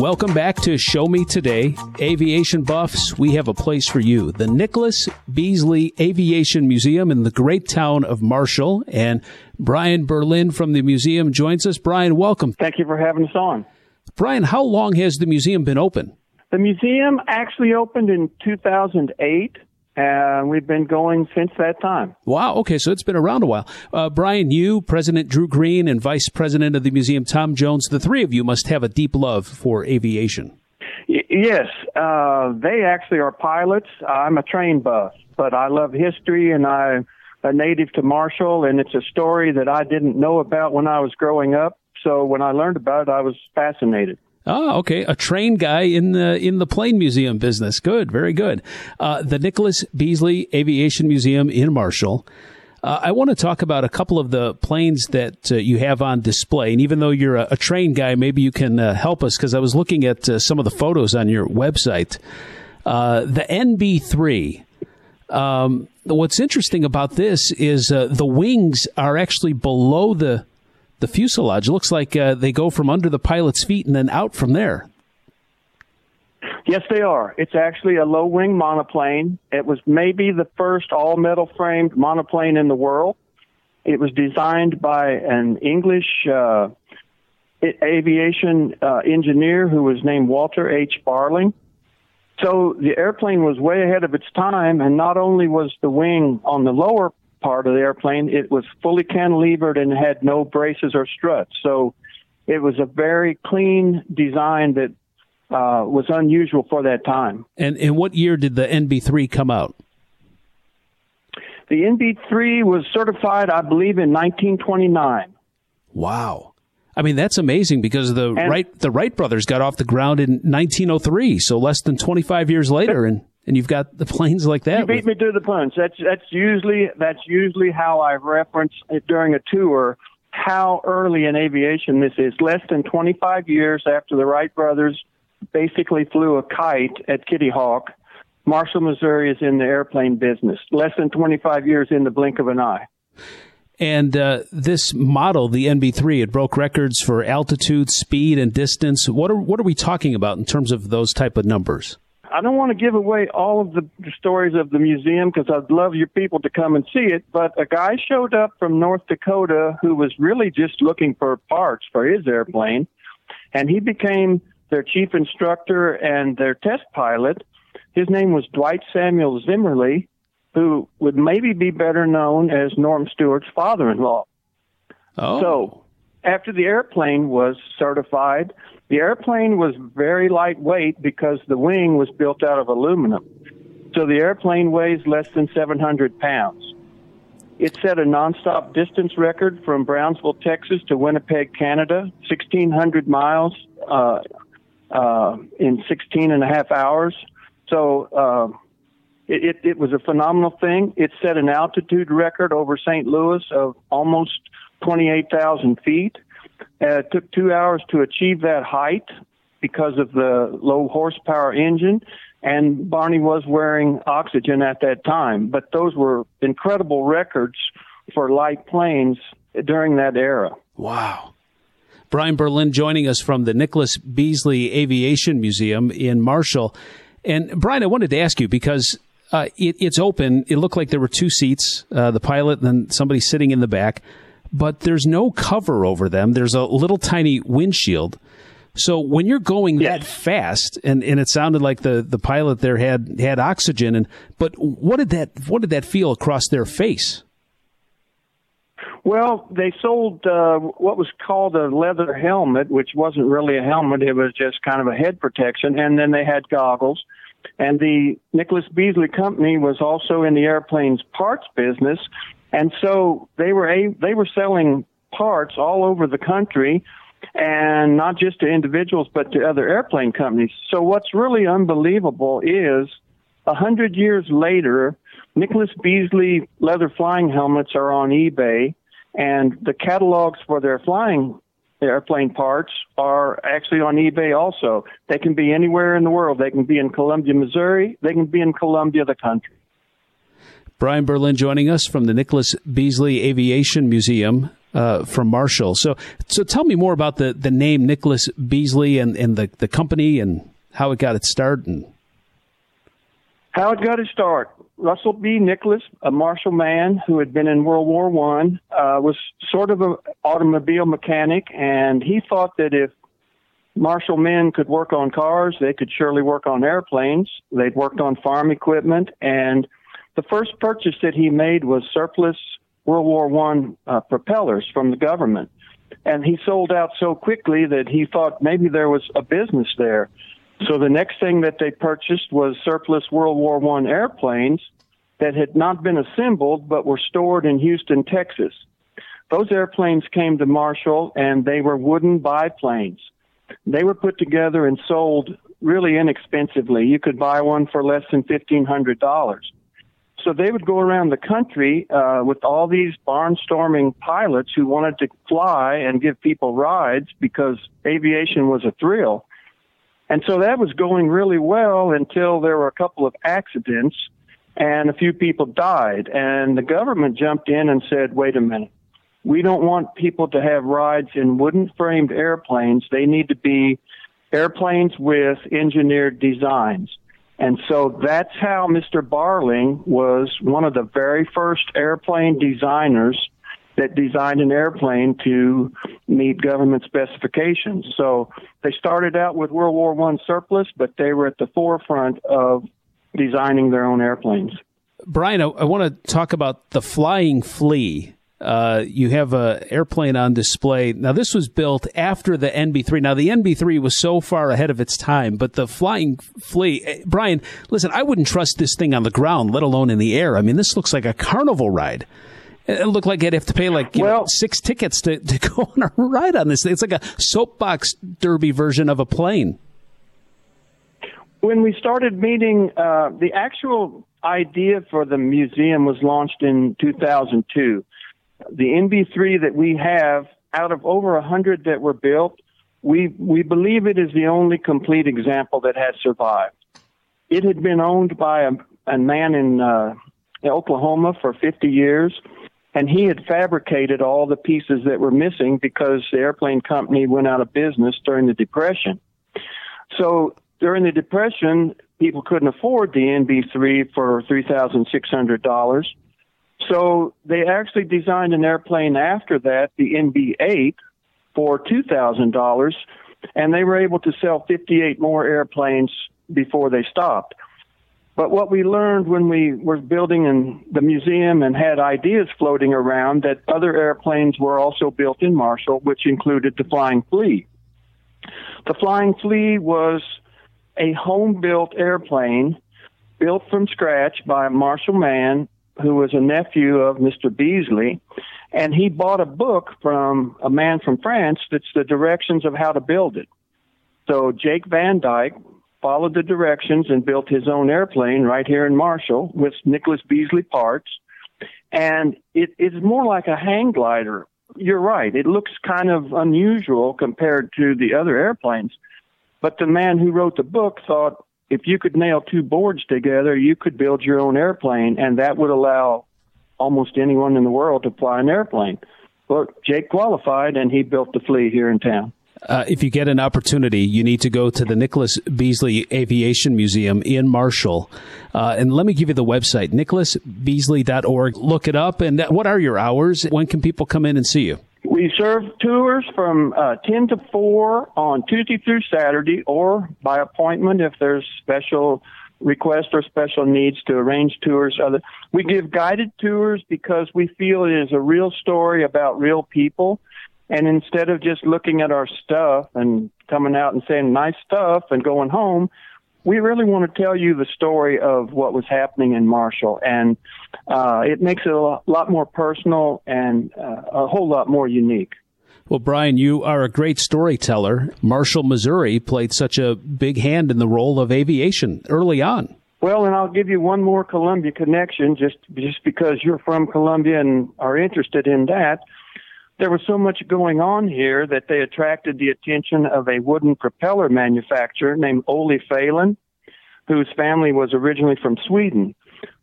Welcome back to Show Me Today. Aviation buffs, we have a place for you. The Nicholas Beazley Aviation Museum in the great town of Marshall. And Brian Berlin from the museum joins us. Brian, welcome. Thank you for having us on. Brian, how long has the museum been open? The museum actually opened in 2008 and we've been going since that time. Wow. Okay, so it's been around a while. Uh, Brian, you, President Drew Green, and Vice President of the museum Tom Jones, the three of you must have a deep love for aviation. Y- yes, uh, they actually are pilots. I'm a train buff, but I love history, and I'm a native to Marshall, and it's a story that I didn't know about when I was growing up. So when I learned about it, I was fascinated. Oh, okay. A train guy in the in the plane museum business. Good, very good. Uh, the Nicholas Beazley Aviation Museum in Marshall. Uh, I want to talk about a couple of the planes that uh, you have on display. And even though you're a, a train guy, maybe you can uh, help us because I was looking at uh, some of the photos on your website. Uh, the NB3. Um, what's interesting about this is the wings are actually below the the fuselage. It looks like uh, they go from under the pilot's feet and then out from there. Yes, they are. It's actually a low wing monoplane. It was maybe the first all metal framed monoplane in the world. It was designed by an English uh, aviation uh, engineer who was named Walter H. Barling. So the airplane was way ahead of its time, and not only was the wing on the lower part of the airplane, it was fully cantilevered and had no braces or struts. So it was a very clean design that uh, was unusual for that time. And in what year did the NB3 come out? The NB3 was certified, I believe, in 1929. Wow. I mean that's amazing because the and, Wright the Wright brothers got off the ground in 1903, so less than 25 years later, and and you've got the planes like that. You beat me to the punch. That's that's usually that's usually how I reference it during a tour. How early in aviation this is. Less than 25 years after the Wright brothers basically flew a kite at Kitty Hawk. Marshall, Missouri is in the airplane business. Less than 25 years in the blink of an eye. And uh, this model, the NB3, it broke records for altitude, speed, and distance. What are what are we talking about in terms of those type of numbers? I don't want to give away all of the stories of the museum because I'd love your people to come and see it. But a guy showed up from North Dakota who was really just looking for parts for his airplane, and he became their chief instructor and their test pilot. His name was Dwight Samuel Zimmerly, who would maybe be better known as Norm Stewart's father-in-law. Oh. So after the airplane was certified, the airplane was very lightweight because the wing was built out of aluminum. So the airplane weighs less than 700 pounds. It set a nonstop distance record from Brownsville, Texas to Winnipeg, Canada, 1,600 miles uh, uh, in 16 and a half hours. So uh, it, it, it was a phenomenal thing. It set an altitude record over St. Louis of almost 28,000 feet. Uh, it took two hours to achieve that height because of the low horsepower engine, and Barney was wearing oxygen at that time. But those were incredible records for light planes during that era. Wow. Brian Berlin joining us from the Nicholas Beazley Aviation Museum in Marshall. And Brian, I wanted to ask you because uh, it, it's open. It looked like there were two seats, uh, the pilot and then somebody sitting in the back but there's no cover over them. There's a little tiny windshield. So when you're going yes. that fast, and, and it sounded like the, the pilot there had, had oxygen, and but what did that what did that feel across their face? Well, they sold uh, what was called a leather helmet, which wasn't really a helmet; it was just kind of a head protection, and then they had goggles. And the Nicholas Beazley Company was also in the airplane's parts business, and so they were a, they were selling parts all over the country and not just to individuals but to other airplane companies. So what's really unbelievable is a hundred years later, Nicholas Beazley leather flying helmets are on eBay and the catalogs for their flying airplane parts are actually on eBay also. They can be anywhere in the world. They can be in Columbia, Missouri. They can be in Colombia, the country. Brian Berlin joining us from the Nicholas Beazley Aviation Museum. uh, from Marshall. So, so tell me more about the, the name Nicholas Beazley and, and the, the company and how it got its start and how it got its start. Russell B. Nicholas, a Marshall man who had been in World War One, uh, was sort of an automobile mechanic, and he thought that if Marshall men could work on cars, they could surely work on airplanes. They'd worked on farm equipment, and the first purchase that he made was surplus World War One uh, propellers from the government, and he sold out so quickly that he thought maybe there was a business there. So the next thing that they purchased was surplus World War One airplanes that had not been assembled but were stored in Houston, Texas. Those airplanes came to Marshall and they were wooden biplanes. They were put together and sold really inexpensively. You could buy one for less than fifteen hundred dollars. So they would go around the country uh, with all these barnstorming pilots who wanted to fly and give people rides because aviation was a thrill. And so that was going really well until there were a couple of accidents and a few people died. And the government jumped in and said, wait a minute. We don't want people to have rides in wooden framed airplanes. They need to be airplanes with engineered designs. And so that's how Mr. Barling was one of the very first airplane designers that designed an airplane to meet government specifications. So they started out with World War One surplus, but they were at the forefront of designing their own airplanes. Brian, I, I want to talk about the Flying Flea. Uh, you have an airplane on display. Now, this was built after the NB3. Now, the NB3 was so far ahead of its time, but the Flying Flea, eh, Brian, listen, I wouldn't trust this thing on the ground, let alone in the air. I mean, this looks like a carnival ride. It looked like I'd have to pay like well, know, six tickets to, to go on a ride on this. thing. It's like a soapbox derby version of a plane. When we started meeting, uh, the actual idea for the museum was launched in 2002. The NB3 that we have, out of over a hundred that were built, we we believe it is the only complete example that has survived. It had been owned by a, a man in uh, Oklahoma for 50 years and he had fabricated all the pieces that were missing because the airplane company went out of business during the Depression. So during the Depression, people couldn't afford the NB3 for $3,600. So they actually designed an airplane after that, the NB8, for $2,000, and they were able to sell 58 more airplanes before they stopped. But what we learned when we were building in the museum and had ideas floating around that other airplanes were also built in Marshall, which included the Flying Flea. The Flying Flea was a home built airplane built from scratch by a Marshall man who was a nephew of Mr. Beazley. And he bought a book from a man from France that's the directions of how to build it. So Jake Van Dyke followed the directions and built his own airplane right here in Marshall with Nicholas Beazley parts. And it is more like a hang glider. You're right. It looks kind of unusual compared to the other airplanes. But the man who wrote the book thought if you could nail two boards together, you could build your own airplane, and that would allow almost anyone in the world to fly an airplane. Well, Jake qualified, and he built the Flea here in town. Uh, if you get an opportunity, you need to go to the Nicholas Beazley Aviation Museum in Marshall. Uh, and let me give you the website, nicholasbeazley.org. Look it up. And what are your hours? When can people come in and see you? We serve tours from uh, 10 to 4 on Tuesday through Saturday or by appointment if there's special requests or special needs to arrange tours. Other, We give guided tours because we feel it is a real story about real people and instead of just looking at our stuff and coming out and saying nice stuff and going home, we really want to tell you the story of what was happening in Marshall. And uh, it makes it a lot, more personal and uh, a whole lot more unique. Well, Brian, you are a great storyteller. Marshall, Missouri played such a big hand in the role of aviation early on. Well, and I'll give you one more Columbia connection just just because you're from Columbia and are interested in that there was so much going on here that they attracted the attention of a wooden propeller manufacturer named Ole Fahlin, whose family was originally from Sweden.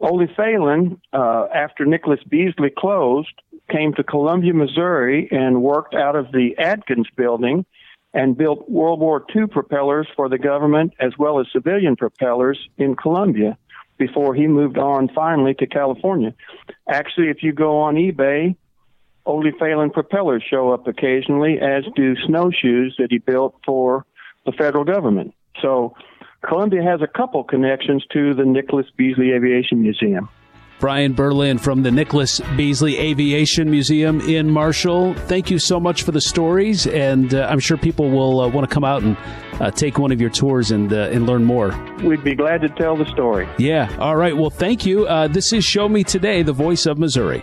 Ole Fahlin, uh, after Nicholas Beazley closed, came to Columbia, Missouri, and worked out of the Adkins building and built World War II propellers for the government as well as civilian propellers in Columbia before he moved on finally to California. Actually, if you go on eBay, Ole Fahlin propellers show up occasionally, as do snowshoes that he built for the federal government. So Columbia has a couple connections to the Nicholas Beazley Aviation Museum. Brian Berlin from the Nicholas Beazley Aviation Museum in Marshall. Thank you so much for the stories, and uh, I'm sure people will uh, want to come out and uh, take one of your tours and uh, and learn more. We'd be glad to tell the story. Yeah. All right. Well, thank you. Uh, this is Show Me Today, the voice of Missouri.